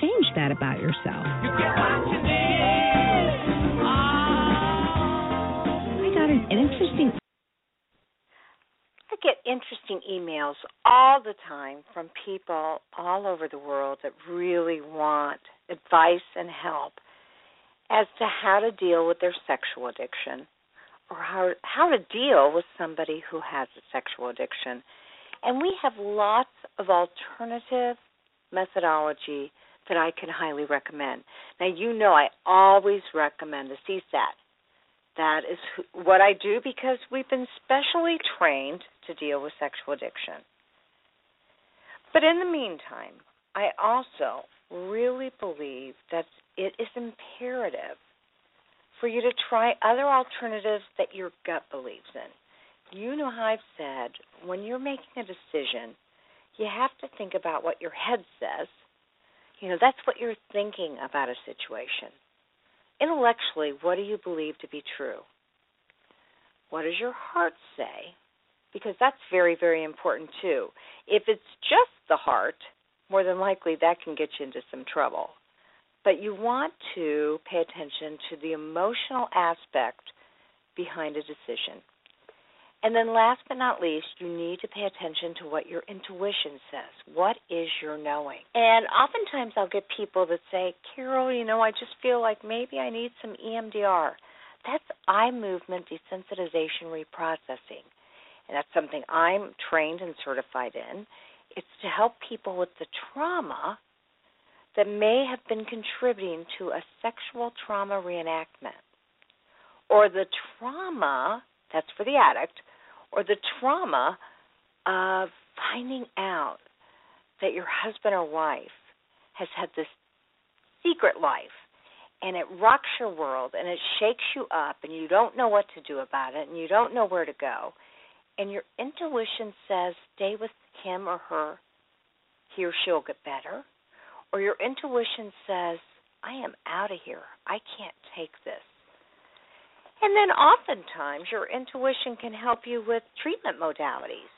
change that about yourself? Ah. I got an, an interesting I get interesting emails all the time from people all over the world that really want advice and help as to how to deal with their sexual addiction or how how to deal with somebody who has a sexual addiction. And we have lots of alternative methodology that I can highly recommend. Now you know I always recommend the CSAT. That is what I do because we've been specially trained to deal with sexual addiction. But in the meantime, I also really believe that it is imperative for you to try other alternatives that your gut believes in. You know how I've said when you're making a decision, you have to think about what your head says. You know, that's what you're thinking about a situation. Intellectually, what do you believe to be true? What does your heart say? Because that's very, very important too. If it's just the heart, more than likely that can get you into some trouble. But you want to pay attention to the emotional aspect behind a decision. And then last but not least, you need to pay attention to what your intuition says. What is your knowing? And oftentimes I'll get people that say, Carol, you know, I just feel like maybe I need some EMDR. That's eye movement desensitization reprocessing. And that's something I'm trained and certified in. It's to help people with the trauma that may have been contributing to a sexual trauma reenactment. Or the trauma, that's for the addict, or the trauma of finding out that your husband or wife has had this secret life and it rocks your world and it shakes you up and you don't know what to do about it and you don't know where to go and your intuition says stay with him or her. He or she'll get better. Or your intuition says i am out of here. I can't take this and then oftentimes your intuition can help you with treatment modalities.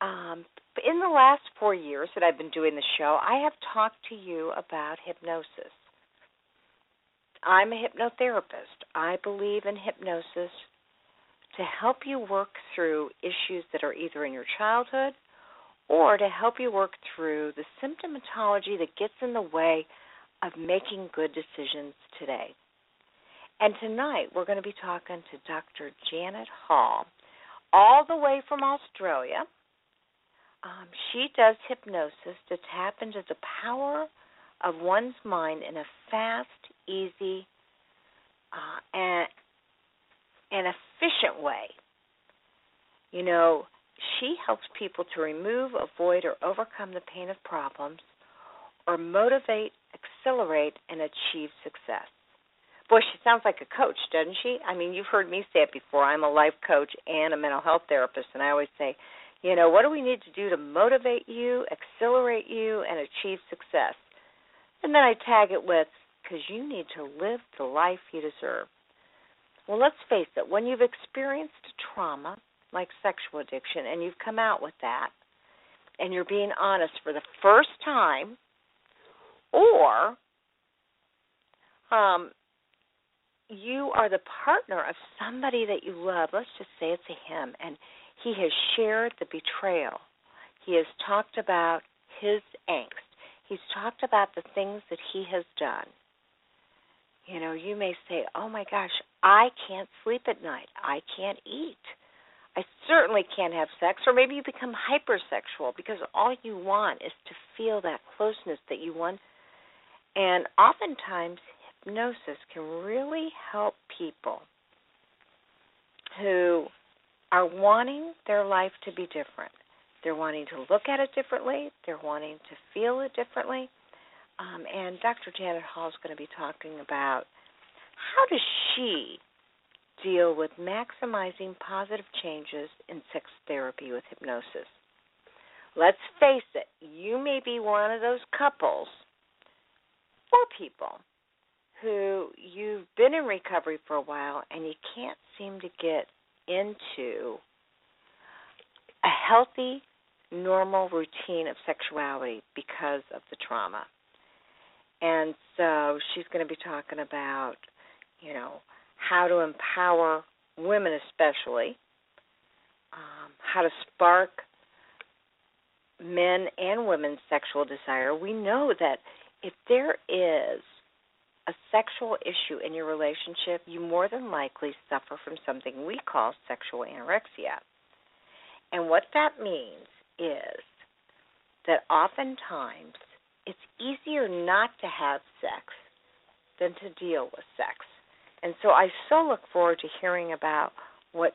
Um, in the last four years that I've been doing the show, I have talked to you about hypnosis. I'm a hypnotherapist. I believe in hypnosis to help you work through issues that are either in your childhood or to help you work through the symptomatology that gets in the way of making good decisions today. And tonight we're going to be talking to Dr. Janet Hall, all the way from Australia. Um, she does hypnosis to tap into the power of one's mind in a fast, easy, uh, and, and efficient way. You know, she helps people to remove, avoid, or overcome the pain of problems, or motivate, accelerate, and achieve success. Boy, she sounds like a coach, doesn't she? I mean, you've heard me say it before. I'm a life coach and a mental health therapist, and I always say, you know, what do we need to do to motivate you, accelerate you, and achieve success? And then I tag it with, because you need to live the life you deserve. Well, let's face it, when you've experienced trauma, like sexual addiction, and you've come out with that, and you're being honest for the first time, or um, you are the partner of somebody that you love, let's just say it's a him, and he has shared the betrayal. He has talked about his angst. He's talked about the things that he has done. You know, you may say, oh my gosh, I can't sleep at night. I can't eat. I certainly can't have sex. Or maybe you become hypersexual because all you want is to feel that closeness that you want. And oftentimes, hypnosis can really help people who are wanting their life to be different. They're wanting to look at it differently. They're wanting to feel it differently. Um, and Dr. Janet Hall is going to be talking about how does she deal with maximizing positive changes in sex therapy with hypnosis. Let's face it, you may be one of those couples or people who you've been in recovery for a while and you can't seem to get into a healthy, normal routine of sexuality because of the trauma. And so she's going to be talking about, you know, how to empower women, especially, um, how to spark men and women's sexual desire. We know that if there is a sexual issue in your relationship, you more than likely suffer from something we call sexual anorexia. And what that means is that oftentimes it's easier not to have sex than to deal with sex. And so I so look forward to hearing about what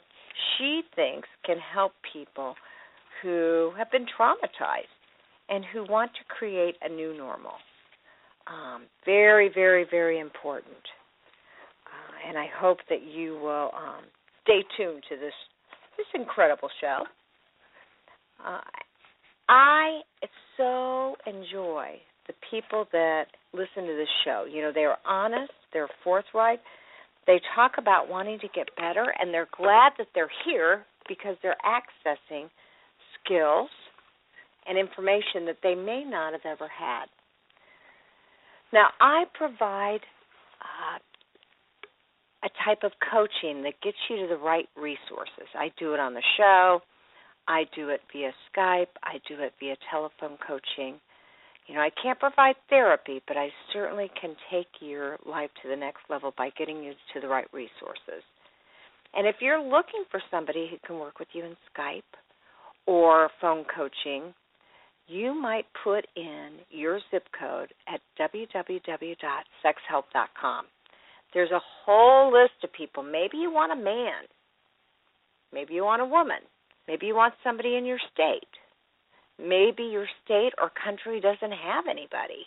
she thinks can help people who have been traumatized and who want to create a new normal. Um, very, very, very important. Uh, and I hope that you will um, stay tuned to this this incredible show. Uh, I so enjoy the people that listen to this show. You know, they're honest, they're forthright, they talk about wanting to get better, and they're glad that they're here because they're accessing skills and information that they may not have ever had. Now, I provide uh, a type of coaching that gets you to the right resources. I do it on the show, I do it via Skype, I do it via telephone coaching. You know, I can't provide therapy, but I certainly can take your life to the next level by getting you to the right resources. And if you're looking for somebody who can work with you in Skype or phone coaching, you might put in your zip code at www.sexhelp.com. There's a whole list of people. Maybe you want a man. Maybe you want a woman. Maybe you want somebody in your state. Maybe your state or country doesn't have anybody.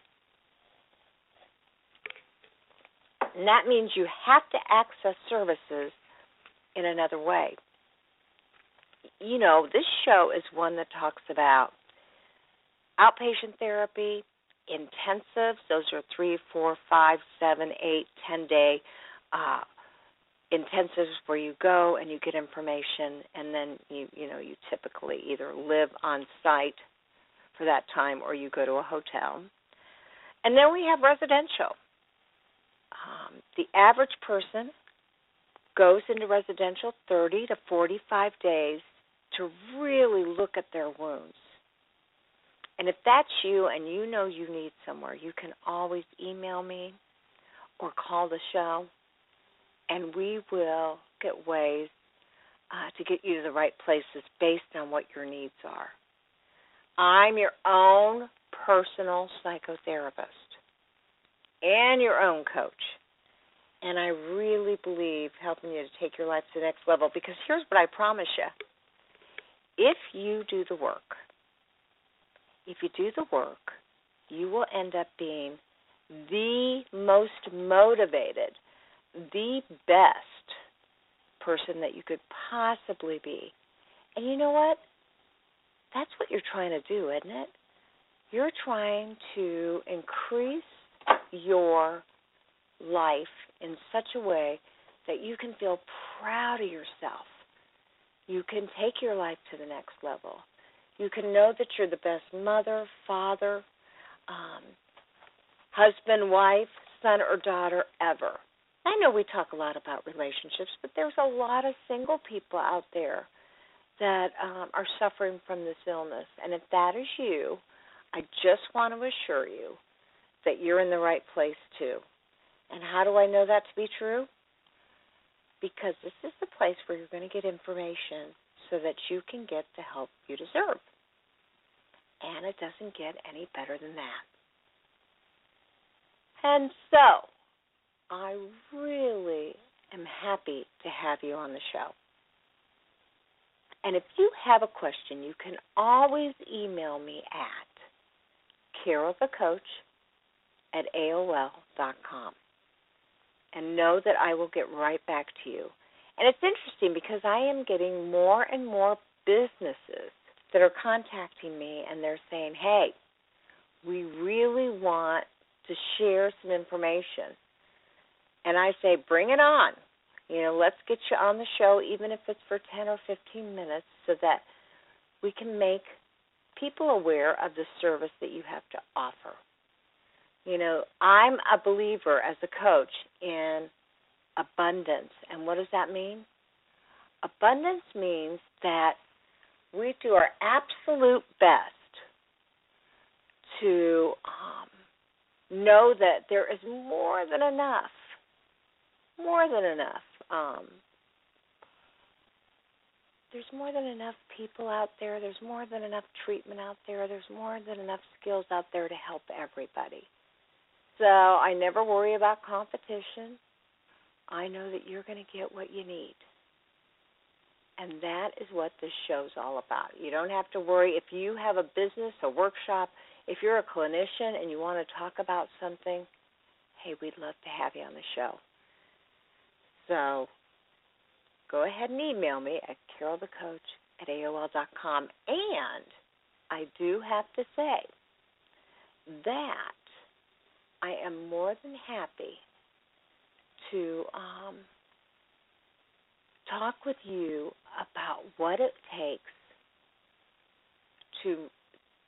And that means you have to access services in another way. You know, this show is one that talks about outpatient therapy, intensives. Those are three, four, five, seven, eight, ten day uh, intensives where you go and you get information, and then you you know you typically either live on site for that time or you go to a hotel. And then we have residential. Um, the average person goes into residential 30 to 45 days to really look at their wounds and if that's you and you know you need somewhere, you can always email me or call the show, and we will get ways uh, to get you to the right places based on what your needs are. I'm your own personal psychotherapist and your own coach. And I really believe helping you to take your life to the next level because here's what I promise you if you do the work, if you do the work, you will end up being the most motivated, the best person that you could possibly be. And you know what? That's what you're trying to do, isn't it? You're trying to increase your life in such a way that you can feel proud of yourself. You can take your life to the next level. You can know that you're the best mother, father, um, husband, wife, son, or daughter ever. I know we talk a lot about relationships, but there's a lot of single people out there that um, are suffering from this illness. And if that is you, I just want to assure you that you're in the right place too. And how do I know that to be true? Because this is the place where you're going to get information so that you can get the help you deserve. And it doesn't get any better than that. And so, I really am happy to have you on the show. And if you have a question, you can always email me at carolthecoach at AOL.com. And know that I will get right back to you. And it's interesting because I am getting more and more businesses that are contacting me and they're saying, hey, we really want to share some information. And I say, bring it on. You know, let's get you on the show, even if it's for 10 or 15 minutes, so that we can make people aware of the service that you have to offer. You know, I'm a believer as a coach in abundance. And what does that mean? Abundance means that we do our absolute best to um, know that there is more than enough, more than enough. Um, there's more than enough people out there. There's more than enough treatment out there. There's more than enough skills out there to help everybody. So I never worry about competition. I know that you're going to get what you need. And that is what this show's all about. You don't have to worry if you have a business, a workshop, if you're a clinician and you want to talk about something, hey, we'd love to have you on the show. So go ahead and email me at carolthecoach at AOL.com. And I do have to say that I am more than happy to um, talk with you about what it takes to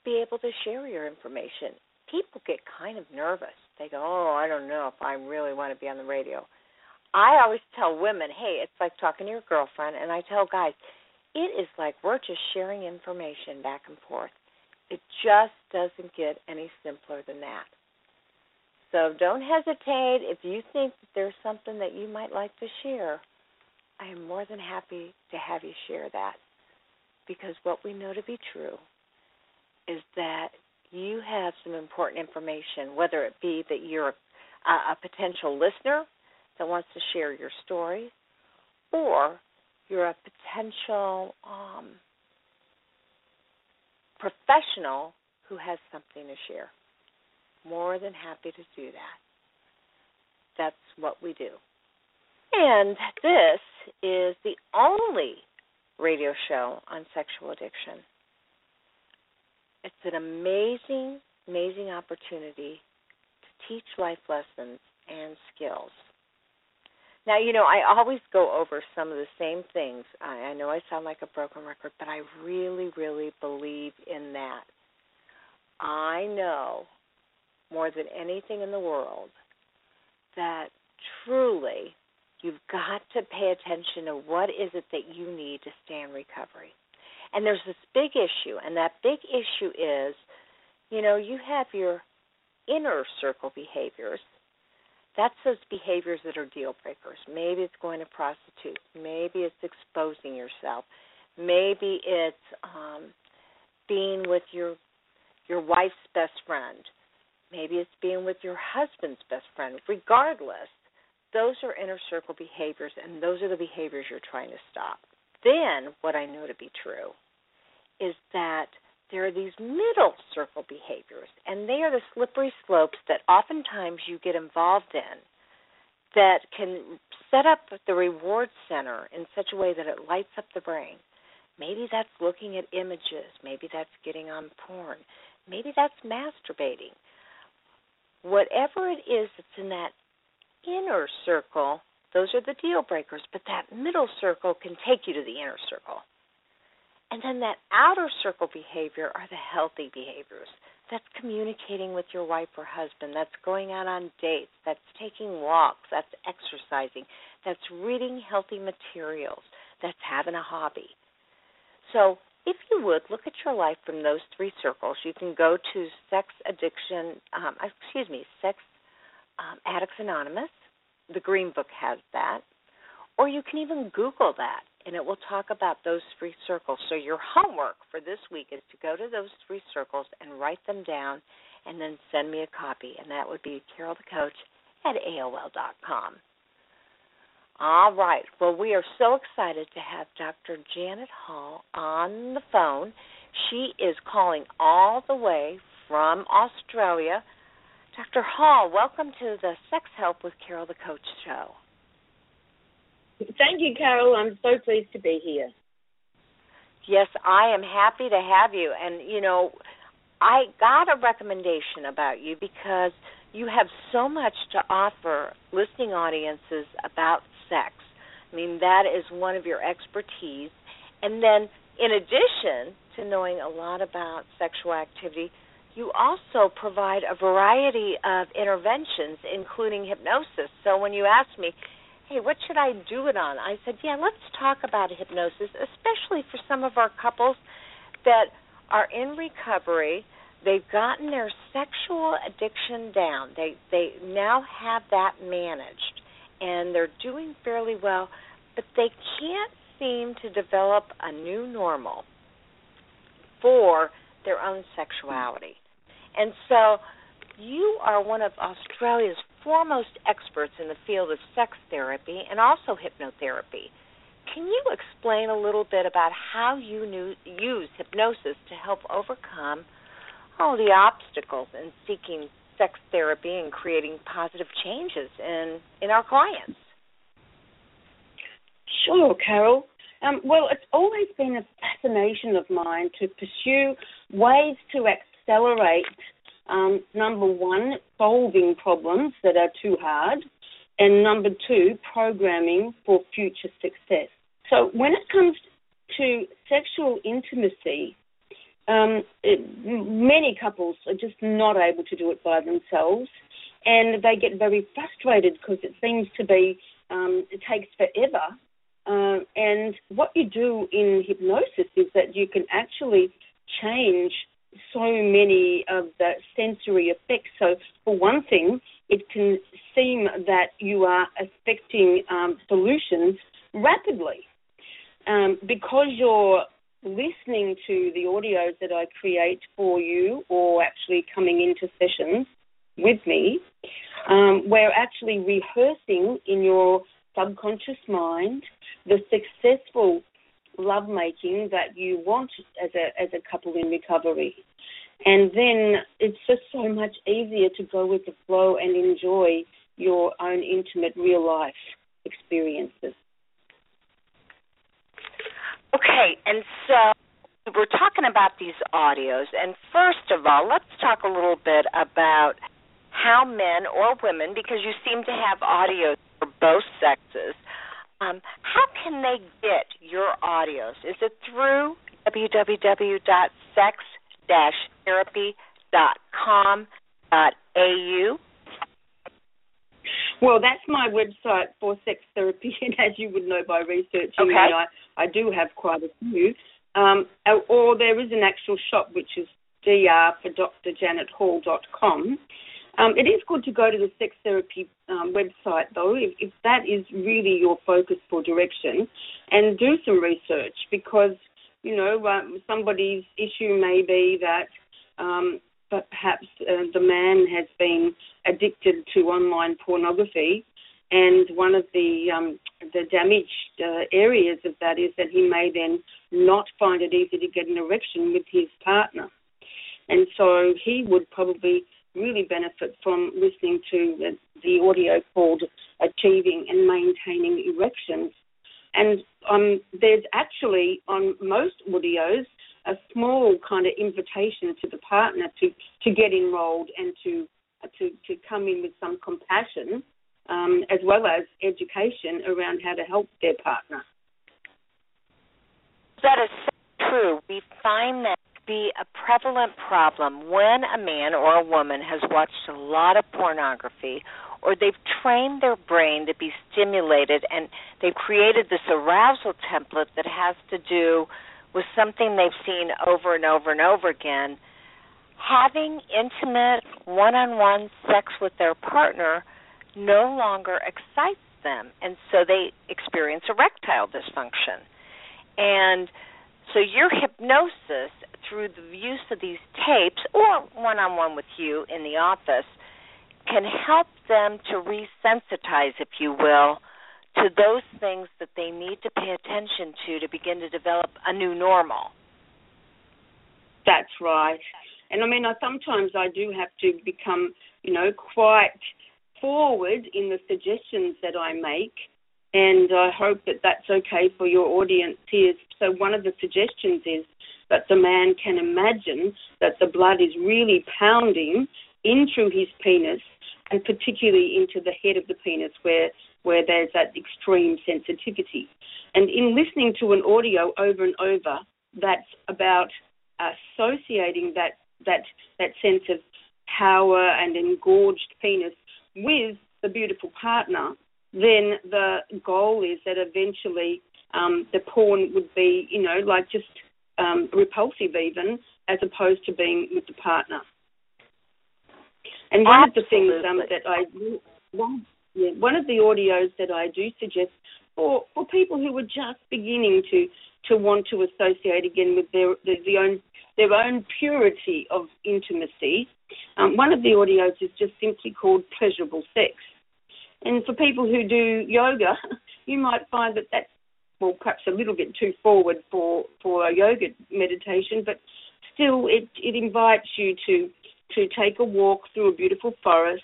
be able to share your information. People get kind of nervous. They go, "Oh, I don't know if I really want to be on the radio." I always tell women, "Hey, it's like talking to your girlfriend," and I tell guys, "It is like we're just sharing information back and forth. It just doesn't get any simpler than that." So don't hesitate. If you think that there's something that you might like to share, I am more than happy to have you share that. Because what we know to be true is that you have some important information, whether it be that you're a, a potential listener that wants to share your story, or you're a potential um, professional who has something to share more than happy to do that. That's what we do. And this is the only radio show on sexual addiction. It's an amazing, amazing opportunity to teach life lessons and skills. Now, you know, I always go over some of the same things. I, I know I sound like a broken record, but I really, really believe in that. I know more than anything in the world that truly you've got to pay attention to what is it that you need to stay in recovery. And there's this big issue, and that big issue is, you know, you have your inner circle behaviors. That's those behaviors that are deal breakers. Maybe it's going to prostitute. Maybe it's exposing yourself. Maybe it's um, being with your your wife's best friend Maybe it's being with your husband's best friend. Regardless, those are inner circle behaviors, and those are the behaviors you're trying to stop. Then, what I know to be true is that there are these middle circle behaviors, and they are the slippery slopes that oftentimes you get involved in that can set up the reward center in such a way that it lights up the brain. Maybe that's looking at images, maybe that's getting on porn, maybe that's masturbating. Whatever it is that's in that inner circle, those are the deal breakers, but that middle circle can take you to the inner circle. And then that outer circle behavior are the healthy behaviors. That's communicating with your wife or husband. That's going out on dates. That's taking walks. That's exercising. That's reading healthy materials. That's having a hobby. So, if you would look at your life from those three circles, you can go to Sex Addiction, um, excuse me, Sex um, Addicts Anonymous. The Green Book has that. Or you can even Google that and it will talk about those three circles. So your homework for this week is to go to those three circles and write them down and then send me a copy. And that would be Carol the Coach at AOL.com. All right. Well, we are so excited to have Dr. Janet Hall on the phone. She is calling all the way from Australia. Dr. Hall, welcome to the Sex Help with Carol the Coach show. Thank you, Carol. I'm so pleased to be here. Yes, I am happy to have you. And, you know, I got a recommendation about you because you have so much to offer listening audiences about sex. I mean, that is one of your expertise. And then, in addition to knowing a lot about sexual activity, you also provide a variety of interventions, including hypnosis. So, when you asked me, hey, what should I do it on? I said, yeah, let's talk about hypnosis, especially for some of our couples that are in recovery. They've gotten their sexual addiction down. They they now have that managed, and they're doing fairly well, but they can't seem to develop a new normal for their own sexuality. And so you are one of Australia's foremost experts in the field of sex therapy and also hypnotherapy. Can you explain a little bit about how you knew, use hypnosis to help overcome all the obstacles in seeking sex therapy and creating positive changes in in our clients? Sure, Carol. Um, well, it's always been a fascination of mine to pursue ways to accelerate um, number one, solving problems that are too hard, and number two, programming for future success. So when it comes to sexual intimacy, um, it, many couples are just not able to do it by themselves, and they get very frustrated because it seems to be um, it takes forever. Uh, and what you do in hypnosis is that you can actually change so many of the sensory effects. So, for one thing, it can seem that you are affecting um, solutions rapidly. Um, because you're listening to the audios that I create for you, or actually coming into sessions with me, um, we're actually rehearsing in your subconscious mind the successful lovemaking that you want as a as a couple in recovery. And then it's just so much easier to go with the flow and enjoy your own intimate real life experiences. Okay, and so we're talking about these audios, and first of all, let's talk a little bit about how men or women, because you seem to have audios for both sexes, um, how can they get your audios? Is it through www.sex-therapy.com.au? Well, that's my website for sex therapy, and as you would know by researching okay. me, I, I do have quite a few. Um, or there is an actual shop which is dr for. Um, it is good to go to the sex therapy um, website, though, if, if, that is really your focus for direction, and do some research because, you know, um, somebody's issue may be that um, perhaps uh, the man has been addicted to online pornography And one of the um, the damaged uh, areas of that is that he may then not find it easy to get an erection with his partner. And so he would probably really benefit from listening to the, the audio called Achieving and Maintaining Erections. And um, there's actually on most audios a small kind of invitation to the partner to, to get enrolled and to, to, to come in with some compassion um, as well as education around how to help their partner. That is so true. We find that to be a prevalent problem when a man or a woman has watched a lot of pornography or they've trained their brain to be stimulated and they've created this arousal template that has to do with something they've seen over and over and over again. Having intimate one on one sex with their partner no longer excites them, and so they experience erectile dysfunction. And so your hypnosis through the use of these tapes or one on one with you in the office can help them to resensitize, if you will, to those things that they need to pay attention to to begin to develop a new normal. That's right. And I mean, I, sometimes I do have to become, you know, quite forward in the suggestions that I make, and I hope that that's okay for your audience here. So, one of the suggestions is that the man can imagine that the blood is really pounding in through his penis and particularly into the head of the penis where where there's that extreme sensitivity. And in listening to an audio over and over, that's about associating that that that sense of power and engorged penis with the beautiful partner, then the goal is that eventually um, the porn would be, you know, like just um, repulsive even, as opposed to being with the partner. And one Absolutely. of the things um, that I one, yeah, one of the audios that I do suggest for for people who are just beginning to to want to associate again with their their, their own their own purity of intimacy. Um, one of the audios is just simply called pleasurable sex. And for people who do yoga, you might find that that's well perhaps a little bit too forward for for a yoga meditation, but still it it invites you to to take a walk through a beautiful forest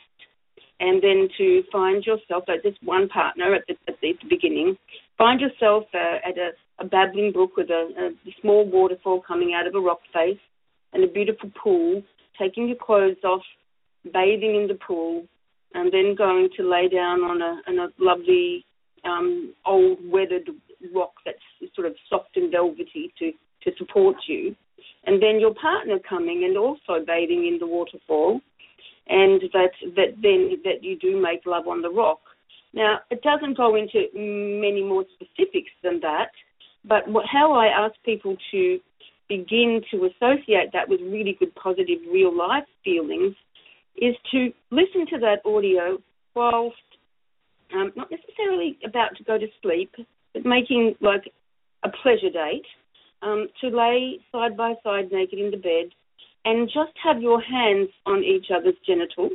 and then to find yourself at just one partner at the, at the beginning, find yourself uh, at a, a, babbling brook with a, a, small waterfall coming out of a rock face and a beautiful pool, taking your clothes off, bathing in the pool, and then going to lay down on a, on a lovely um, old weathered rock that's sort of soft and velvety to, to support you. And then your partner coming and also bathing in the waterfall and that that then that you do make love on the rock. Now it doesn't go into many more specifics than that, but what, how I ask people to begin to associate that with really good positive real life feelings is to listen to that audio whilst um, not necessarily about to go to sleep, but making like a pleasure date um, to lay side by side naked in the bed and just have your hands on each other's genitals,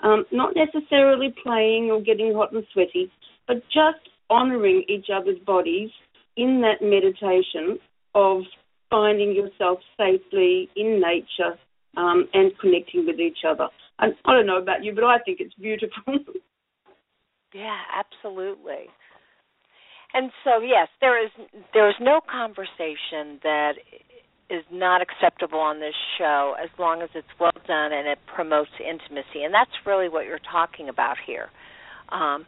um, not necessarily playing or getting hot and sweaty, but just honoring each other's bodies in that meditation of finding yourself safely in nature um, and connecting with each other. And I don't know about you, but I think it's beautiful. yeah, absolutely. And so, yes, there is there is no conversation that is not acceptable on this show as long as it's well done and it promotes intimacy. And that's really what you're talking about here. Um,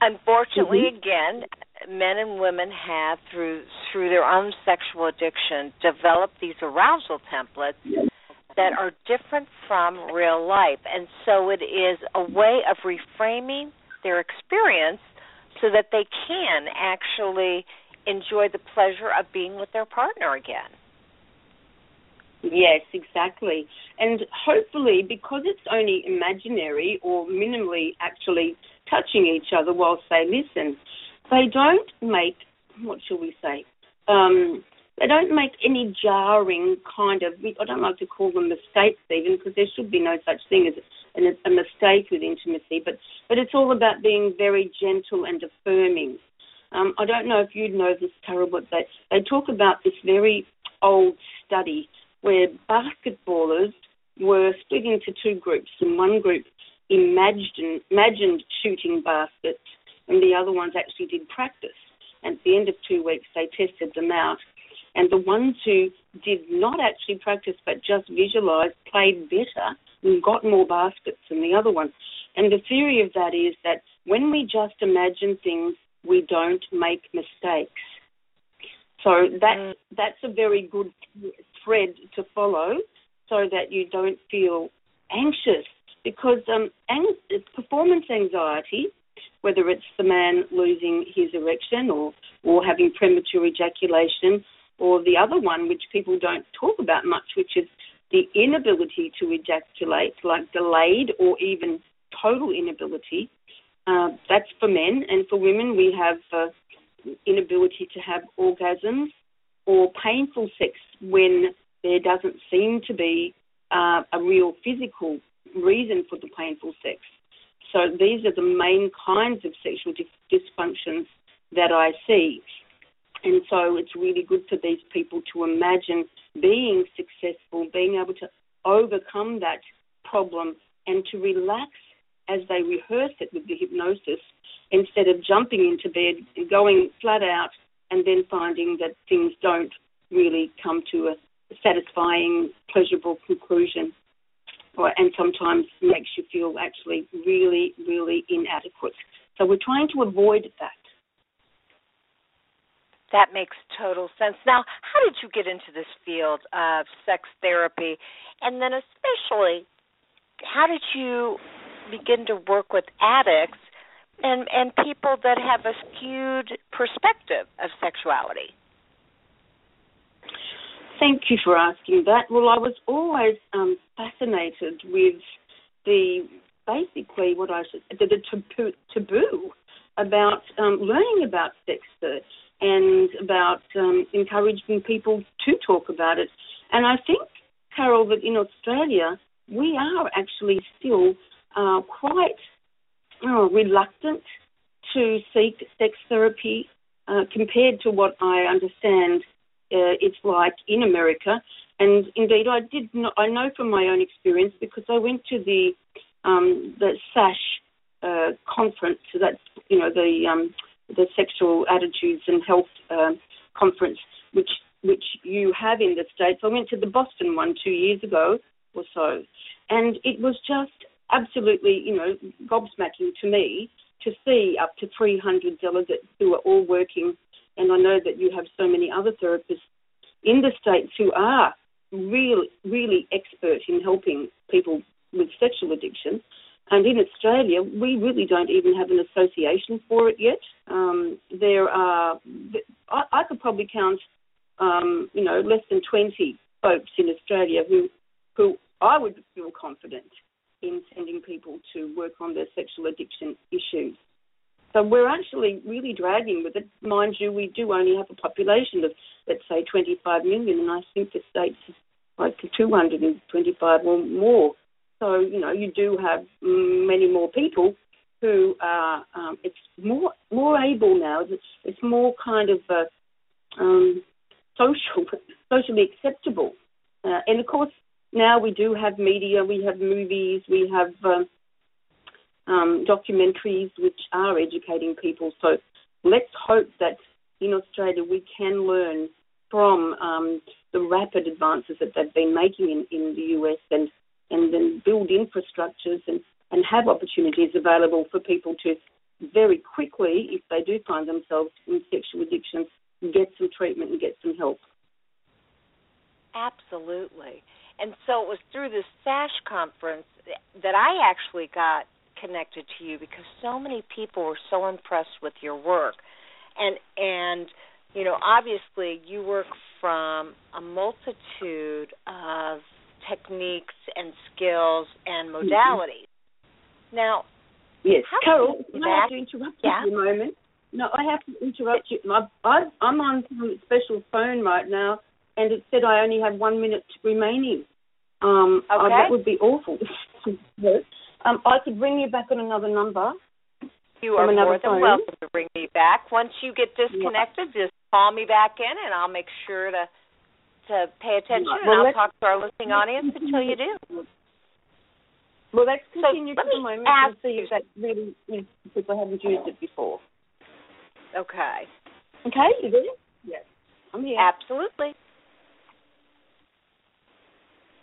unfortunately, mm-hmm. again, men and women have through through their own sexual addiction developed these arousal templates that are different from real life. And so it is a way of reframing their experience so that they can actually enjoy the pleasure of being with their partner again. Yes, exactly. And hopefully, because it's only imaginary or minimally actually touching each other whilst they listen, they don't make, what shall we say, um, they don't make any jarring kind of. I don't like to call them mistakes even because there should be no such thing as a mistake with intimacy. But but it's all about being very gentle and affirming. Um, I don't know if you'd know this, Carol, but they they talk about this very old study where basketballers were split into two groups, and one group imagined imagined shooting baskets, and the other ones actually did practice. And at the end of two weeks, they tested them out and the ones who did not actually practice but just visualized played better and got more baskets than the other ones. And the theory of that is that when we just imagine things, we don't make mistakes. So that mm. that's a very good thread to follow, so that you don't feel anxious because um, ang- performance anxiety, whether it's the man losing his erection or or having premature ejaculation or the other one, which people don't talk about much, which is the inability to ejaculate, like delayed or even total inability. Uh, that's for men, and for women, we have uh, inability to have orgasms or painful sex when there doesn't seem to be uh, a real physical reason for the painful sex. So these are the main kinds of sexual dysfunctions that I see. And so it's really good for these people to imagine being successful, being able to overcome that problem and to relax as they rehearse it with the hypnosis instead of jumping into bed and going flat out and then finding that things don't really come to a satisfying, pleasurable conclusion. Or, and sometimes makes you feel actually really, really inadequate. So we're trying to avoid that. That makes total sense. Now, how did you get into this field of sex therapy? And then, especially, how did you begin to work with addicts and, and people that have a skewed perspective of sexuality? Thank you for asking that. Well, I was always um, fascinated with the basically what I should the, the taboo, taboo about um, learning about sex first and about um, encouraging people to talk about it. And I think, Carol, that in Australia we are actually still uh, quite uh, reluctant to seek sex therapy uh, compared to what I understand uh, it's like in America. And indeed, I did not, I know from my own experience because I went to the um, the SASH uh, conference. So that's you know the um, the sexual attitudes and health uh, conference, which which you have in the states. I went to the Boston one two years ago or so, and it was just absolutely you know gobsmacking to me to see up to 300 delegates who are all working. And I know that you have so many other therapists in the states who are really really expert in helping people with sexual addiction. And in Australia, we really don't even have an association for it yet. Um, there are, I, I, could probably count, um, you know, less than 20 folks in Australia who, who I would feel confident in sending people to work on their sexual addiction issues. So we're actually really dragging with it. Mind you, we do only have a population of, let's say, 25 million, and I think the states like 225 or more. So you know you do have many more people who are um, it's more more able now. It's, it's more kind of uh, um, social socially acceptable, uh, and of course now we do have media, we have movies, we have um, um, documentaries which are educating people. So let's hope that in Australia we can learn from um, the rapid advances that they've been making in, in the US and and then build infrastructures and, and have opportunities available for people to very quickly, if they do find themselves in sexual addictions, get some treatment and get some help. Absolutely. And so it was through the SASH conference that I actually got connected to you because so many people were so impressed with your work. And and you know, obviously you work from a multitude of techniques and skills and modalities. Mm-hmm. Now, yes, Carol, can I have to interrupt yeah? you a moment? No, I have to interrupt you. I, I, I'm on some special phone right now, and it said I only have one minute remaining. Um, okay. That would be awful. um, I could bring you back on another number. You are more than phone. welcome to bring me back. Once you get disconnected, just call me back in, and I'll make sure to to pay attention, Well, and I'll talk to our listening audience until you do. Well, let's So, continue let for the moment and see if that really, you know, people haven't used it before. Okay. Okay, you there? Yes. I'm here. Absolutely.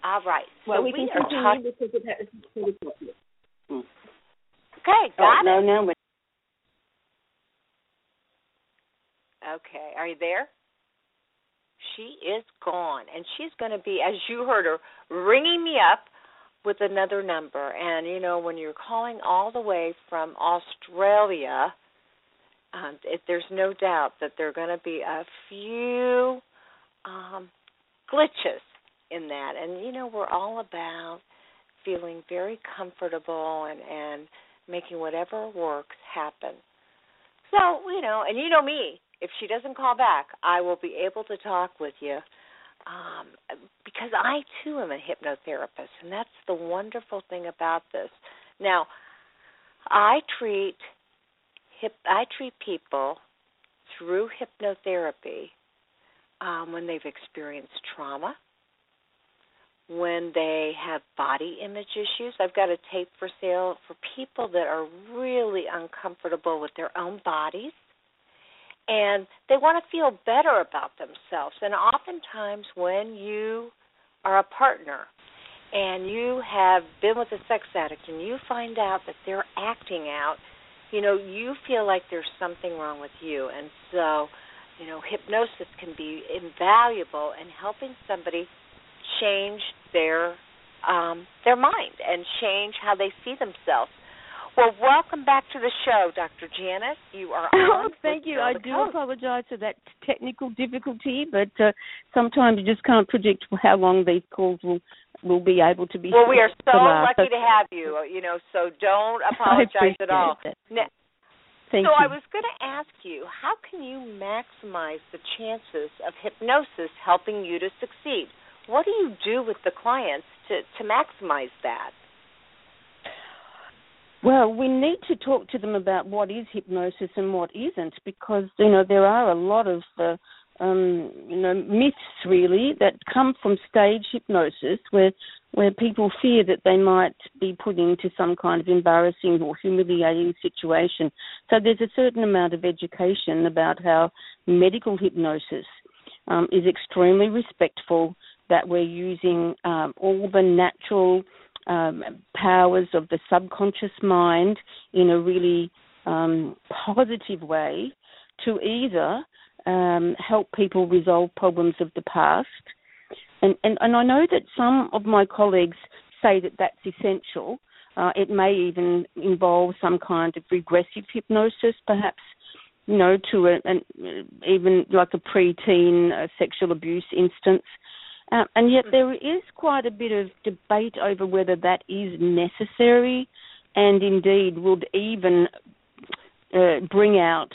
All right. well, so we can continue talking. because it has it's Okay, Oh, got no, it. no, wait. Okay, are you there? She is gone, and she's going to be, as you heard her, ringing me up with another number. And you know, when you're calling all the way from Australia, um, it, there's no doubt that there are going to be a few um, glitches in that. And you know, we're all about feeling very comfortable and and making whatever works happen. So, you know, and you know me, if she doesn't call back, I will be able to talk with you um, because I too am a hypnotherapist, and that's the wonderful thing about this. Now, I treat hip I treat people through hypnotherapy um, when they've experienced trauma, when they have body image issues. I've got a tape for sale for people that are really uncomfortable with their own bodies and they want to feel better about themselves. And oftentimes, when you are a partner and you have been with a sex addict and you find out that they're acting out, you know, you feel like there's something wrong with you. And so, you know, hypnosis can be invaluable in helping somebody change their um their mind and change how they see themselves. Well, welcome back to the show, Dr. Janice. You are on. Oh, thank you. I do Coach. apologize for that technical difficulty, but uh, sometimes you just can't predict how long these calls will will be able to be. Well, we are so lucky to have you. You know, so don't apologize at all. that. Now, Thank so you. I was going to ask you, how can you maximize the chances of hypnosis helping you to succeed? What do you do with the clients to to maximize that? Well, we need to talk to them about what is hypnosis and what isn't, because you know there are a lot of uh, um, you know myths really that come from stage hypnosis, where where people fear that they might be put into some kind of embarrassing or humiliating situation. So there's a certain amount of education about how medical hypnosis um, is extremely respectful. That we're using um, all the natural um, powers of the subconscious mind in a really um, positive way to either um, help people resolve problems of the past. And, and, and I know that some of my colleagues say that that's essential. Uh, it may even involve some kind of regressive hypnosis, perhaps, you know, to a, an, even like a preteen uh, sexual abuse instance. Uh, and yet there is quite a bit of debate over whether that is necessary and indeed would even uh, bring out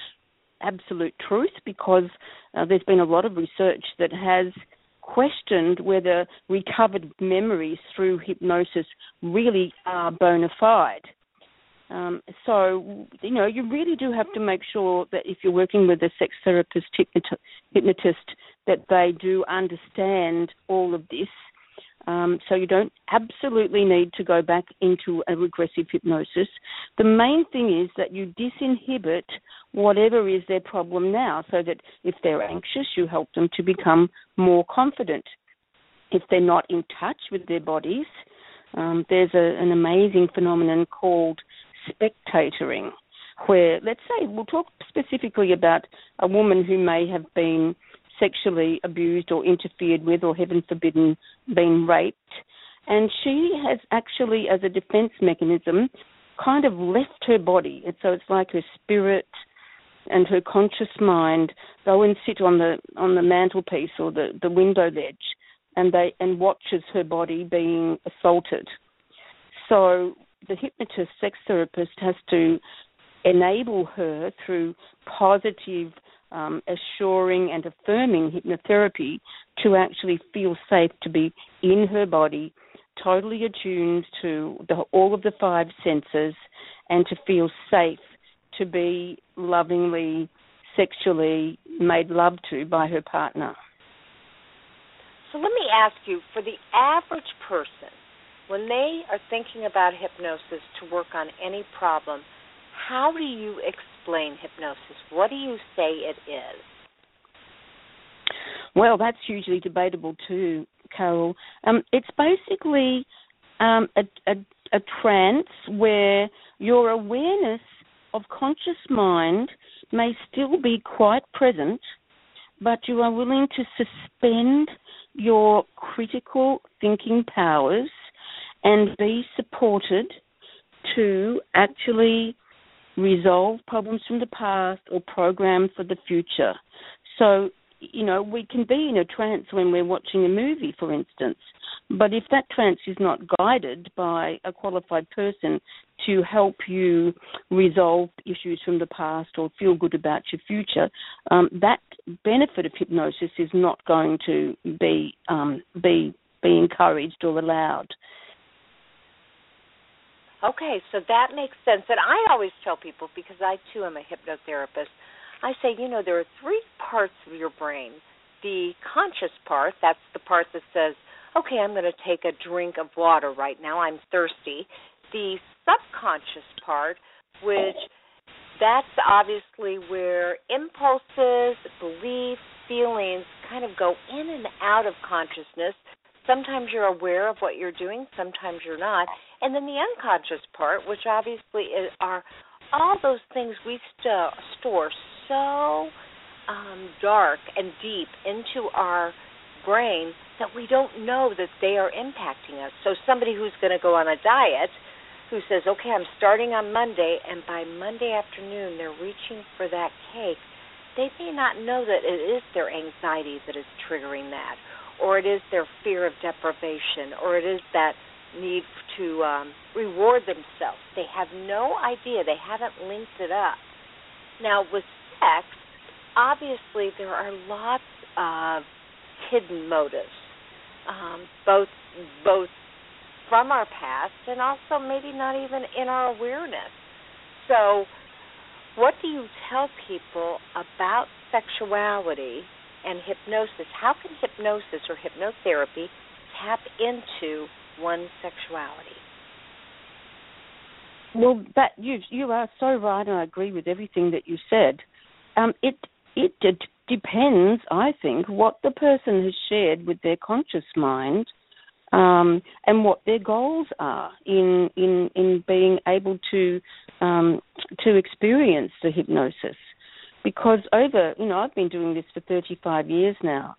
absolute truth because uh, there's been a lot of research that has questioned whether recovered memories through hypnosis really are bona fide. Um, so, you know, you really do have to make sure that if you're working with a sex therapist, hypnotist, that they do understand all of this. Um, so you don't absolutely need to go back into a regressive hypnosis. The main thing is that you disinhibit whatever is their problem now, so that if they're anxious, you help them to become more confident. If they're not in touch with their bodies, um, there's a, an amazing phenomenon called spectatoring, where, let's say, we'll talk specifically about a woman who may have been sexually abused or interfered with, or heaven forbidden, been raped. And she has actually, as a defense mechanism, kind of left her body. And so it's like her spirit and her conscious mind go and sit on the on the mantelpiece or the, the window ledge and they and watches her body being assaulted. So the hypnotist sex therapist has to enable her through positive, um, assuring, and affirming hypnotherapy to actually feel safe to be in her body, totally attuned to the, all of the five senses, and to feel safe to be lovingly, sexually made love to by her partner. So let me ask you for the average person, when they are thinking about hypnosis to work on any problem, how do you explain hypnosis? What do you say it is? Well, that's usually debatable too, Carol. Um, it's basically um, a, a, a trance where your awareness of conscious mind may still be quite present, but you are willing to suspend your critical thinking powers and be supported to actually resolve problems from the past or program for the future. So, you know, we can be in a trance when we're watching a movie, for instance, but if that trance is not guided by a qualified person to help you resolve issues from the past or feel good about your future, um, that benefit of hypnosis is not going to be um, be be encouraged or allowed. Okay, so that makes sense. And I always tell people because I too am a hypnotherapist. I say, you know, there are three parts of your brain. The conscious part, that's the part that says, okay, I'm going to take a drink of water right now. I'm thirsty. The subconscious part, which that's obviously where impulses, beliefs, feelings kind of go in and out of consciousness. Sometimes you're aware of what you're doing, sometimes you're not. And then the unconscious part, which obviously is, are all those things we st- store so um, dark and deep into our brain that we don't know that they are impacting us. So somebody who's going to go on a diet who says, "Okay, I'm starting on Monday," and by Monday afternoon they're reaching for that cake, they may not know that it is their anxiety that is triggering that, or it is their fear of deprivation, or it is that need to um, reward themselves. They have no idea. They haven't linked it up. Now, with sex, obviously there are lots of hidden motives, um, both both from our past and also maybe not even in our awareness. So, what do you tell people about sexuality and hypnosis? How can hypnosis or hypnotherapy tap into one's sexuality? Well, that you you are so right, and I agree with everything that you said. Um, it it d- depends, I think, what the person has shared with their conscious mind, um, and what their goals are in in in being able to um, to experience the hypnosis. Because over, you know, I've been doing this for 35 years now,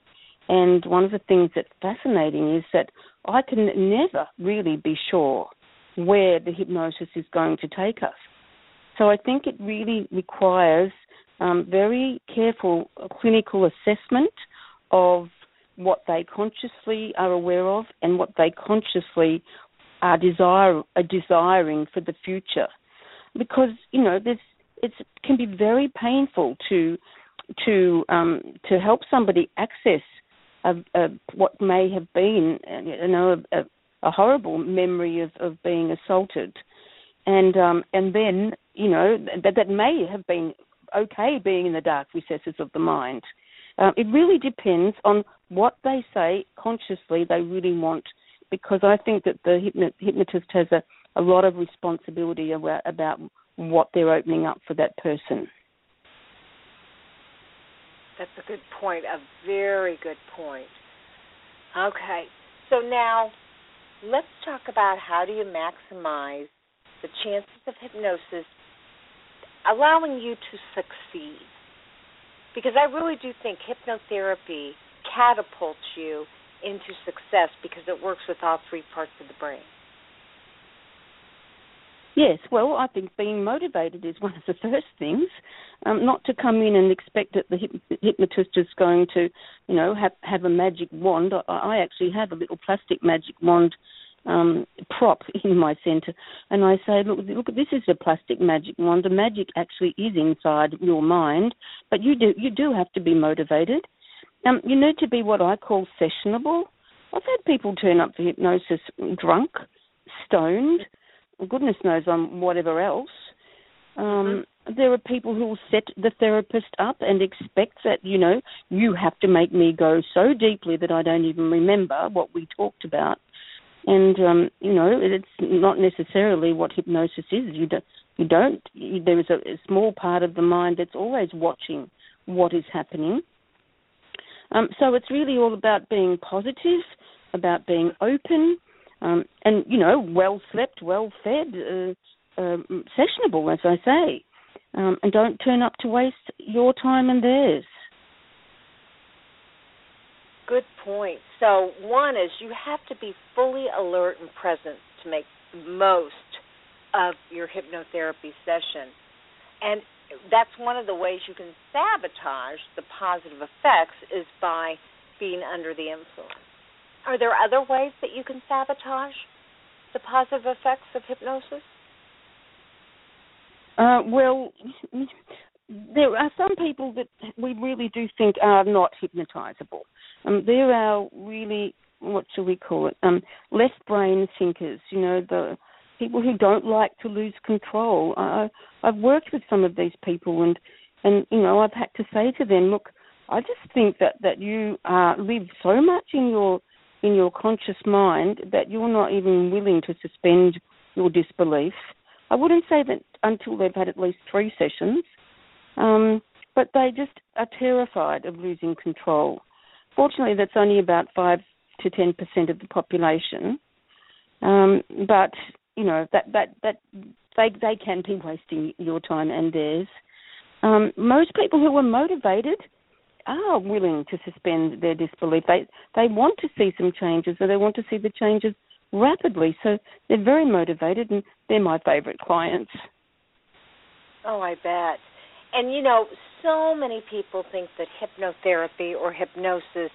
and one of the things that's fascinating is that I can never really be sure where the hypnosis is going to take us. So I think it really requires um, very careful clinical assessment of what they consciously are aware of and what they consciously are desire are desiring for the future, because you know this it can be very painful to to um, to help somebody access a, a, what may have been, you know, a, a horrible memory of, of being assaulted, and um, and then you know that that may have been okay being in the dark recesses of the mind. Uh, it really depends on what they say consciously they really want, because I think that the hypnotist has a, a lot of responsibility about, about what they're opening up for that person. That's a good point, a very good point. Okay, so now let's talk about how do you maximize the chances of hypnosis allowing you to succeed. Because I really do think hypnotherapy catapults you into success because it works with all three parts of the brain. Yes, well, I think being motivated is one of the first things. Um, not to come in and expect that the hypnotist is going to, you know, have have a magic wand. I, I actually have a little plastic magic wand um, prop in my centre, and I say, look, look, this is a plastic magic wand. The magic actually is inside your mind, but you do you do have to be motivated. Um, you need to be what I call sessionable. I've had people turn up for hypnosis drunk, stoned, goodness knows on whatever else. Um, mm-hmm. There are people who will set the therapist up and expect that, you know, you have to make me go so deeply that I don't even remember what we talked about. And, um, you know, it's not necessarily what hypnosis is. You don't, you don't you, there is a, a small part of the mind that's always watching what is happening. Um, so it's really all about being positive, about being open, um, and you know, well slept, well fed, uh, uh, sessionable, as I say, um, and don't turn up to waste your time and theirs. Good point. So one is you have to be fully alert and present to make most of your hypnotherapy session, and that's one of the ways you can sabotage the positive effects is by being under the influence. Are there other ways that you can sabotage the positive effects of hypnosis? Uh, well, there are some people that we really do think are not hypnotizable. Um, there are really, what shall we call it, um, less brain thinkers. You know, the people who don't like to lose control. I, I've worked with some of these people, and and you know, I've had to say to them, look, I just think that that you uh, live so much in your in your conscious mind that you're not even willing to suspend your disbelief. I wouldn't say that until they've had at least three sessions, um, but they just are terrified of losing control. Fortunately, that's only about five to ten percent of the population, um, but you know that that that they they can be wasting your time and theirs. Um, most people who are motivated are willing to suspend their disbelief. They they want to see some changes, or they want to see the changes rapidly. So they're very motivated, and they're my favourite clients. Oh, I bet. And you know, so many people think that hypnotherapy or hypnosis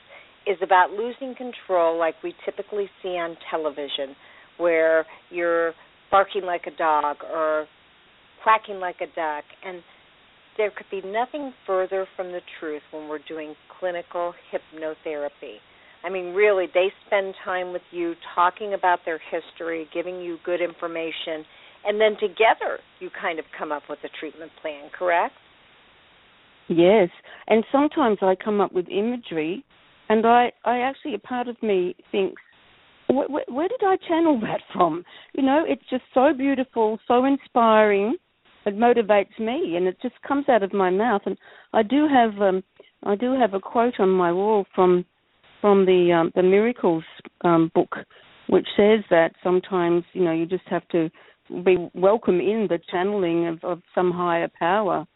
is about losing control, like we typically see on television, where you're barking like a dog or quacking like a duck, and there could be nothing further from the truth when we're doing clinical hypnotherapy. I mean, really, they spend time with you talking about their history, giving you good information, and then together you kind of come up with a treatment plan, correct? Yes, and sometimes I come up with imagery, and I, I actually, a part of me thinks, where, where, where did I channel that from? You know, it's just so beautiful, so inspiring, it motivates me, and it just comes out of my mouth. And I do have um, I do have a quote on my wall from from the um, the Miracles um, book, which says that sometimes you know you just have to be welcome in the channeling of, of some higher power.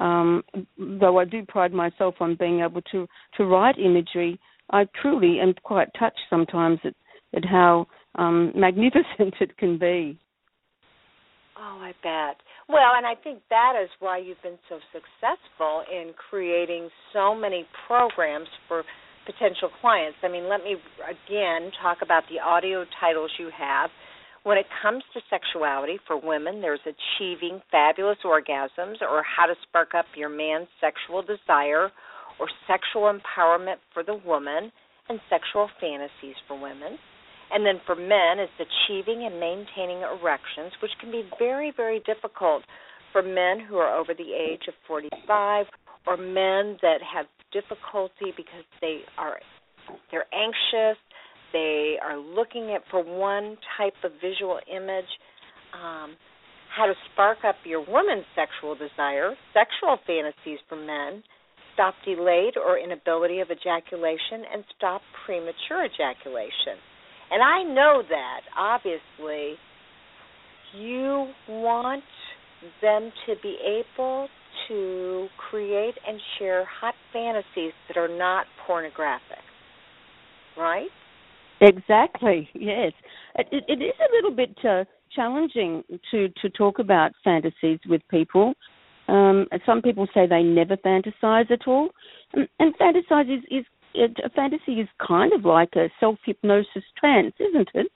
Um, though I do pride myself on being able to to write imagery, I truly am quite touched sometimes at at how um, magnificent it can be. Oh, I bet. Well, and I think that is why you've been so successful in creating so many programs for potential clients. I mean, let me again talk about the audio titles you have. When it comes to sexuality for women, there's Achieving Fabulous Orgasms or How to Spark Up Your Man's Sexual Desire or Sexual Empowerment for the Woman and Sexual Fantasies for Women. And then for men, it's achieving and maintaining erections, which can be very, very difficult for men who are over the age of 45 or men that have difficulty because they are they're anxious, they are looking at for one type of visual image. Um, how to spark up your woman's sexual desire, sexual fantasies for men, stop delayed or inability of ejaculation, and stop premature ejaculation. And I know that, obviously, you want them to be able to create and share hot fantasies that are not pornographic. Right? Exactly. Yes, it, it, it is a little bit uh, challenging to to talk about fantasies with people. Um, some people say they never fantasize at all, and, and fantasize is, is it, a fantasy is kind of like a self hypnosis trance, isn't it?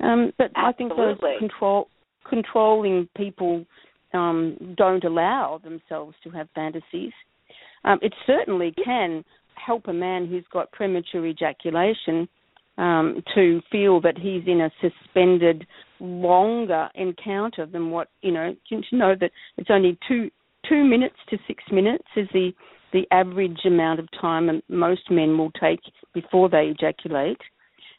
Um, but Absolutely. I think those control controlling people um, don't allow themselves to have fantasies. Um, it certainly can help a man who's got premature ejaculation um, to feel that he's in a suspended, longer encounter than what you know. To know that it's only two two minutes to six minutes is the the average amount of time most men will take before they ejaculate.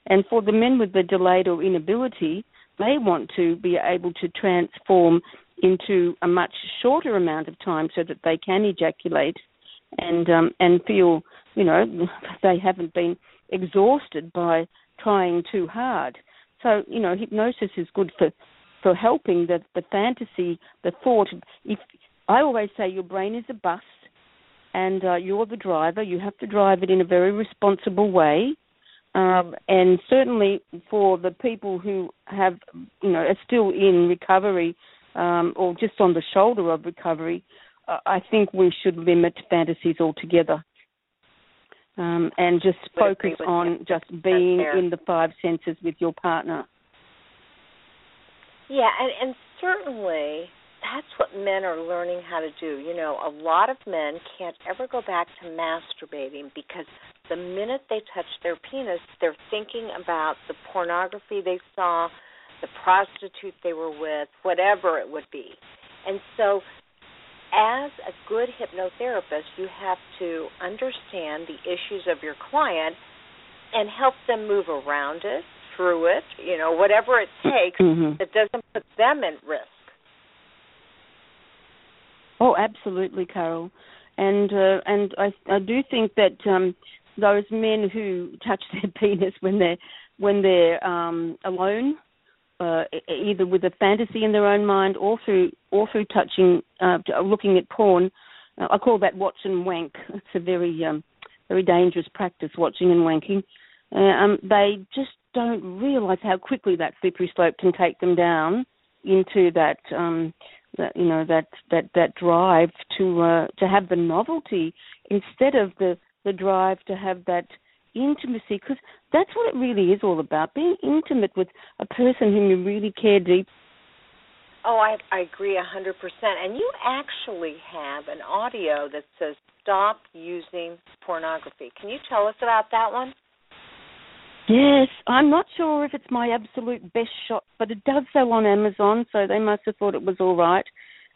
And for the men with the delayed or inability, they want to be able to transform into a much shorter amount of time so that they can ejaculate and um, and feel you know they haven't been exhausted by trying too hard. So you know hypnosis is good for for helping the the fantasy, the thought. If I always say your brain is a bus, and uh, you're the driver. You have to drive it in a very responsible way. Um, and certainly for the people who have, you know, are still in recovery um, or just on the shoulder of recovery, uh, I think we should limit fantasies altogether um, and just focus on you. just being in the five senses with your partner. Yeah, and, and certainly that's what men are learning how to do. You know, a lot of men can't ever go back to masturbating because the minute they touch their penis, they're thinking about the pornography they saw, the prostitute they were with, whatever it would be. And so, as a good hypnotherapist, you have to understand the issues of your client and help them move around it, through it, you know, whatever it takes mm-hmm. that doesn't put them at risk. Oh, absolutely, Carol. And uh, and I I do think that um, those men who touch their penis when they're when they're um, alone, uh, either with a fantasy in their own mind or through or through touching, uh, looking at porn. Uh, I call that watch and wank. It's a very um, very dangerous practice, watching and wanking. Uh, um, they just don't realise how quickly that slippery slope can take them down into that um, that you know that that that drive to uh, to have the novelty instead of the the drive to have that intimacy because that's what it really is all about being intimate with a person whom you really care deep. Oh i i agree a hundred percent. And you actually have an audio that says stop using pornography. Can you tell us about that one Yes, I'm not sure if it's my absolute best shot, but it does sell on Amazon, so they must have thought it was all right.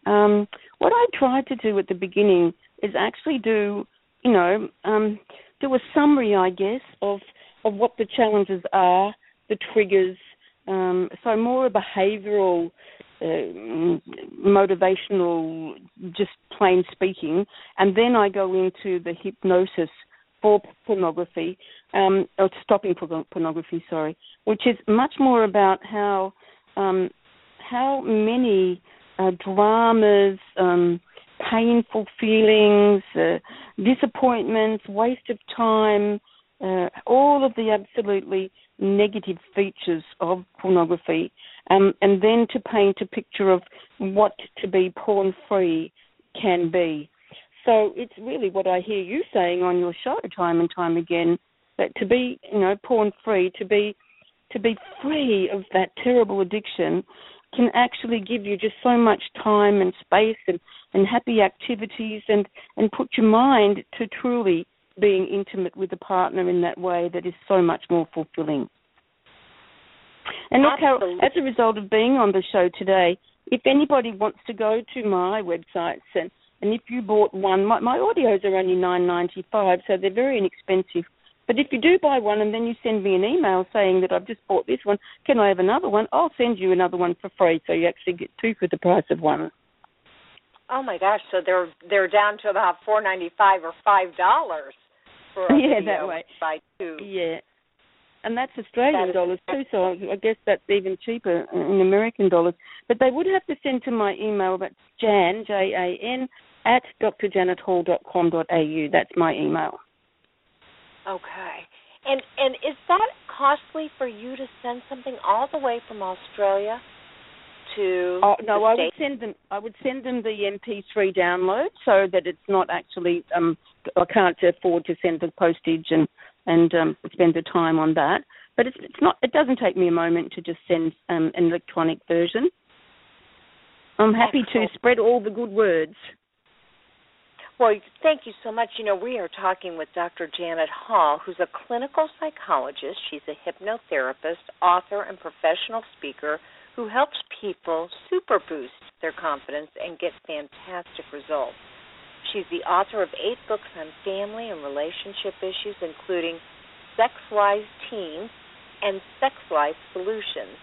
Um, what I tried to do at the beginning is actually do, you know, um, do a summary, I guess, of of what the challenges are, the triggers. Um, so more a behavioural, uh, motivational, just plain speaking, and then I go into the hypnosis for pornography, um, or stopping pornography, sorry, which is much more about how um, how many uh, dramas, um, painful feelings, uh, disappointments, waste of time, uh, all of the absolutely negative features of pornography, um, and then to paint a picture of what to be porn free can be. So it's really what I hear you saying on your show time and time again that to be, you know, porn free, to be to be free of that terrible addiction can actually give you just so much time and space and, and happy activities and, and put your mind to truly being intimate with a partner in that way that is so much more fulfilling. And look, Carol, as a result of being on the show today, if anybody wants to go to my websites and and if you bought one, my, my audios are only nine ninety five, so they're very inexpensive. But if you do buy one and then you send me an email saying that I've just bought this one, can I have another one? I'll send you another one for free, so you actually get two for the price of one. Oh my gosh! So they're they're down to about four ninety five or five dollars for a yeah, video that way. by two. Yeah, and that's Australian That dollars too. So I guess that's even cheaper in American dollars. But they would have to send to my email. That's Jan J A N at drjanethall.com.au. That's my email. Okay. And and is that costly for you to send something all the way from Australia to Oh no, I would send them. I would send them the MP3 download so that it's not actually. Um, I can't afford to send the postage and and um, spend the time on that. but it's, it's not. It doesn't take me a moment to just send um, an electronic version. I'm happy Excellent. to spread all the good words. Well, thank you so much. You know, we are talking with Dr. Janet Hall, who's a clinical psychologist. She's a hypnotherapist, author, and professional speaker who helps people super boost their confidence and get fantastic results. She's the author of eight books on family and relationship issues, including Sex Wise Teens and Sex Life Solutions.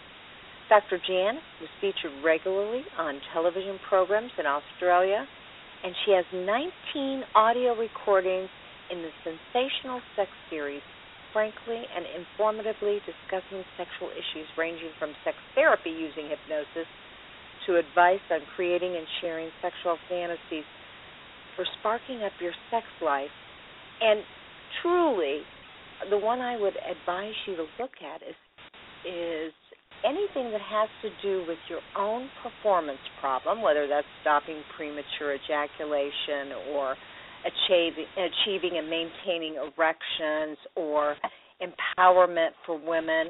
Dr. Jan was featured regularly on television programs in Australia, and she has 19 audio recordings in the sensational sex series, frankly and informatively discussing sexual issues ranging from sex therapy using hypnosis to advice on creating and sharing sexual fantasies for sparking up your sex life. And truly, the one I would advise you to look at is is anything that has to do with your own performance problem, whether that's stopping premature ejaculation or achieving, achieving and maintaining erections or empowerment for women.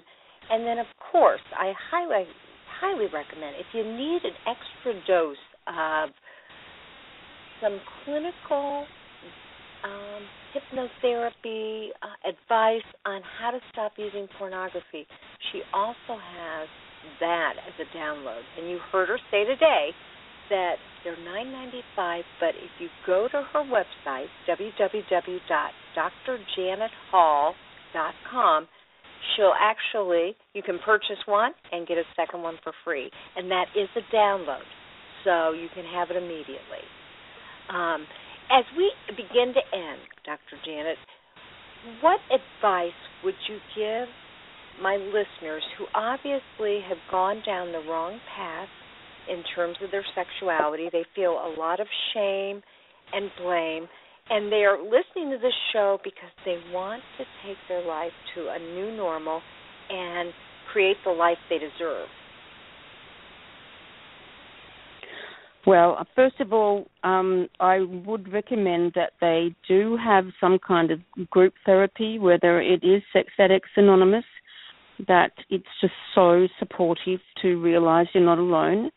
And then, of course, I highly, highly recommend if you need an extra dose of some clinical um, hypnotherapy uh, advice on how to stop using pornography. She also has that as a download. And you heard her say today that they're nine ninety five, but if you go to her website, www.drjanethall.com, she'll actually you can purchase one and get a second one for free. And that is a download. So you can have it immediately. Um, as we begin to end, Dr. Janet, what advice would you give my listeners who obviously have gone down the wrong path in terms of their sexuality? They feel a lot of shame and blame, and they are listening to this show because they want to take their life to a new normal and create the life they deserve. Well, first of all, um, I would recommend that they do have some kind of group therapy, whether it is Sex Addicts Anonymous, that it's just so supportive to realize you're not alone,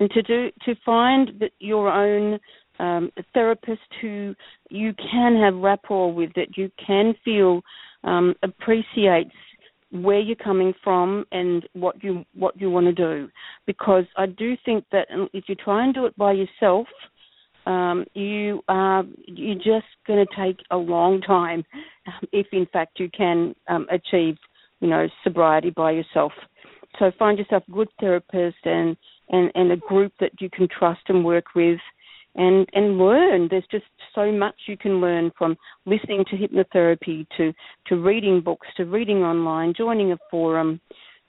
and to do to find that your own um, therapist who you can have rapport with, that you can feel um, appreciates where you're coming from and what you what you want to do. Because I do think that if you try and do it by yourself um, you are you're just going to take a long time if in fact you can um, achieve you know sobriety by yourself. So find yourself a good therapist and, and and a group that you can trust and work with and and learn. There's just so much you can learn from listening to hypnotherapy to to reading books to reading online, joining a forum.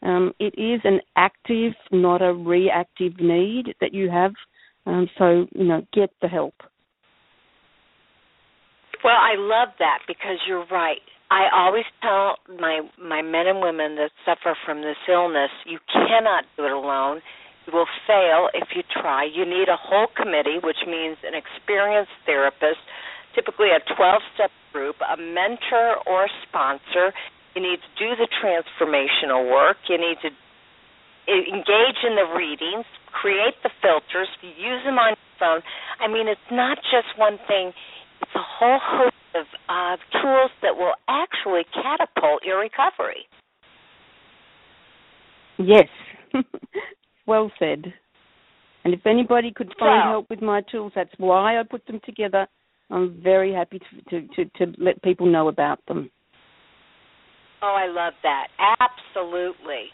Um, it is an active, not a reactive need that you have. Um, so you know, get the help. Well, I love that because you're right. I always tell my my men and women that suffer from this illness, you cannot do it alone will fail if you try. You need a whole committee, which means an experienced therapist, typically a 12 step group, a mentor or sponsor. You need to do the transformational work. You need to engage in the readings, create the filters, use them on your phone. I mean, it's not just one thing, it's a whole host of uh, tools that will actually catapult your recovery. Yes. well said. And if anybody could find well, help with my tools, that's why I put them together. I'm very happy to, to, to, to let people know about them. Oh, I love that. Absolutely.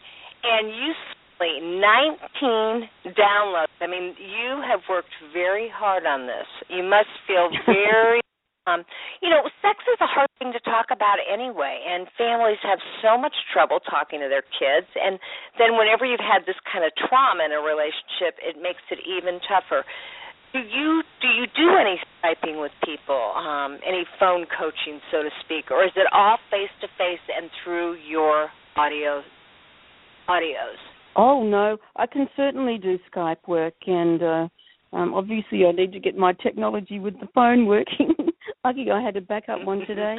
And you 19 downloads. I mean, you have worked very hard on this. You must feel very um, you know, sex is a hard thing to talk about anyway, and families have so much trouble talking to their kids. And then, whenever you've had this kind of trauma in a relationship, it makes it even tougher. Do you do you do any Skyping with people, um, any phone coaching, so to speak, or is it all face to face and through your audio audios? Oh no, I can certainly do Skype work, and uh, um, obviously I need to get my technology with the phone working. I had a backup one today.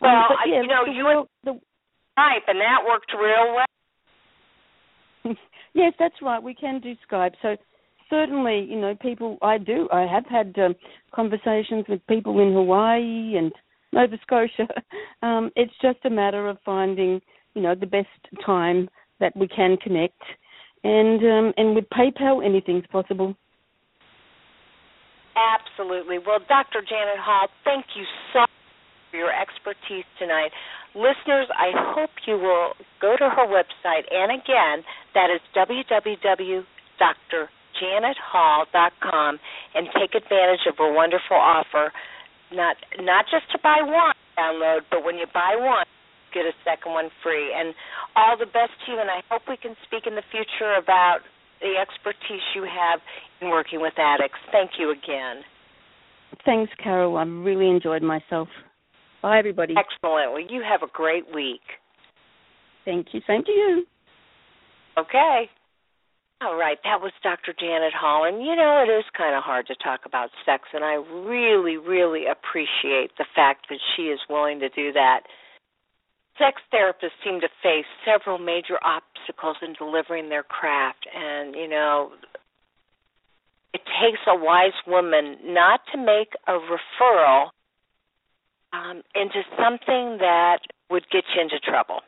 well, um, but yeah, you know, the you world, the, Skype, and that worked real well. yes, that's right. We can do Skype. So certainly, you know, people. I do. I have had um, conversations with people in Hawaii and Nova Scotia. Um, it's just a matter of finding, you know, the best time that we can connect. And um, and with PayPal, anything's possible. Absolutely. Well, Dr. Janet Hall, thank you so much for your expertise tonight. Listeners, I hope you will go to her website, and again, that is www.drjanethall.com, and take advantage of her wonderful offer. Not not just to buy one download, but when you buy one, get a second one free. And all the best to you, and I hope we can speak in the future about the expertise you have in working with addicts. Thank you again. Thanks, Carol. I really enjoyed myself. Bye, everybody. Excellent. Well, you have a great week. Thank you. Same to you. Okay. All right, that was Dr. Janet Hall. And you know, it is kind of hard to talk about sex, and I really, really appreciate the fact that she is willing to do that. Sex therapists seem to face several major obstacles in delivering their craft, and you know, it takes a wise woman not to make a referral um, into something that would get you into trouble.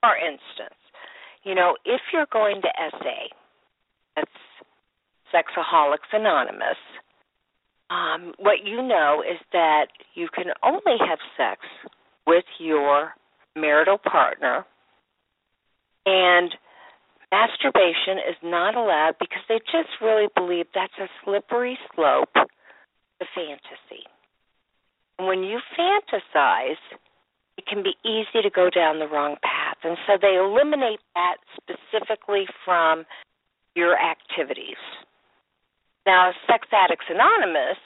For instance, you know, if you're going to SA, that's Sexaholics Anonymous, um, what you know is that you can only have sex with your marital partner, and masturbation is not allowed because they just really believe that's a slippery slope to fantasy. And when you fantasize, it can be easy to go down the wrong path. And so they eliminate that specifically from your activities. Now, Sex Addicts Anonymous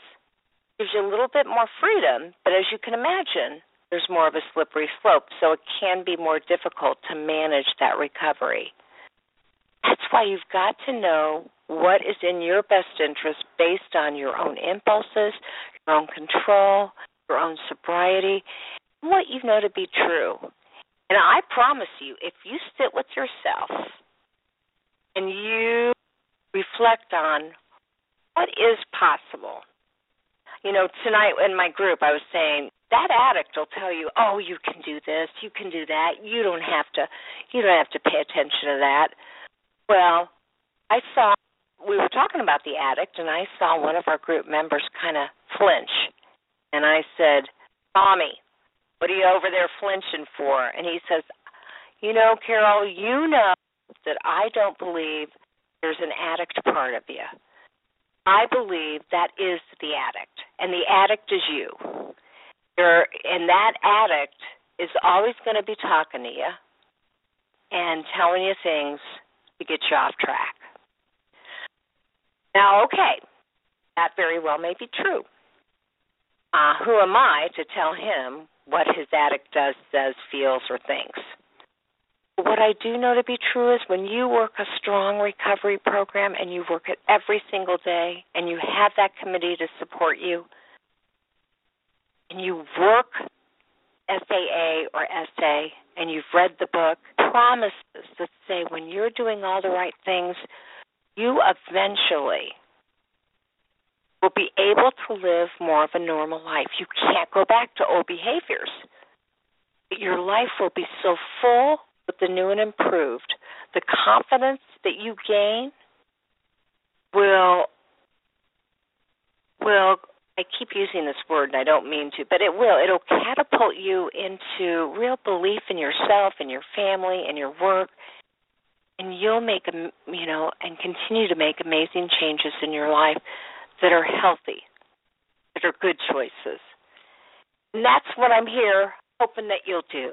gives you a little bit more freedom, but as you can imagine, there's more of a slippery slope, so it can be more difficult to manage that recovery. That's why you've got to know what is in your best interest based on your own impulses, your own control, your own sobriety, what you know to be true. And I promise you, if you sit with yourself and you reflect on what is possible. You know, tonight in my group, I was saying that addict will tell you, "Oh, you can do this, you can do that. You don't have to, you don't have to pay attention to that." Well, I saw we were talking about the addict, and I saw one of our group members kind of flinch, and I said, "Tommy, what are you over there flinching for?" And he says, "You know, Carol, you know that I don't believe there's an addict part of you. I believe that is the addict, and the addict is you. You're, and that addict is always going to be talking to you and telling you things to get you off track. Now, okay, that very well may be true. Uh, who am I to tell him what his addict does, says, feels, or thinks? What I do know to be true is when you work a strong recovery program and you work it every single day and you have that committee to support you and you work SAA or SA and you've read the book, promises that say when you're doing all the right things, you eventually will be able to live more of a normal life. You can't go back to old behaviors. Your life will be so full with the new and improved, the confidence that you gain will will I keep using this word and I don't mean to, but it will. It'll catapult you into real belief in yourself and your family and your work and you'll make you know and continue to make amazing changes in your life that are healthy, that are good choices. And that's what I'm here hoping that you'll do.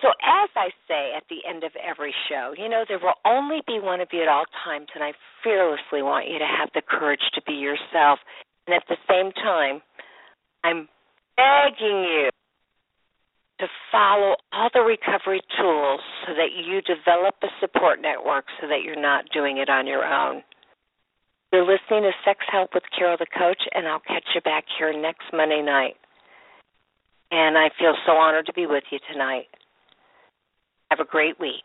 So, as I say at the end of every show, you know, there will only be one of you at all times, and I fearlessly want you to have the courage to be yourself. And at the same time, I'm begging you to follow all the recovery tools so that you develop a support network so that you're not doing it on your own. You're listening to Sex Help with Carol the Coach, and I'll catch you back here next Monday night. And I feel so honored to be with you tonight. Have a great week.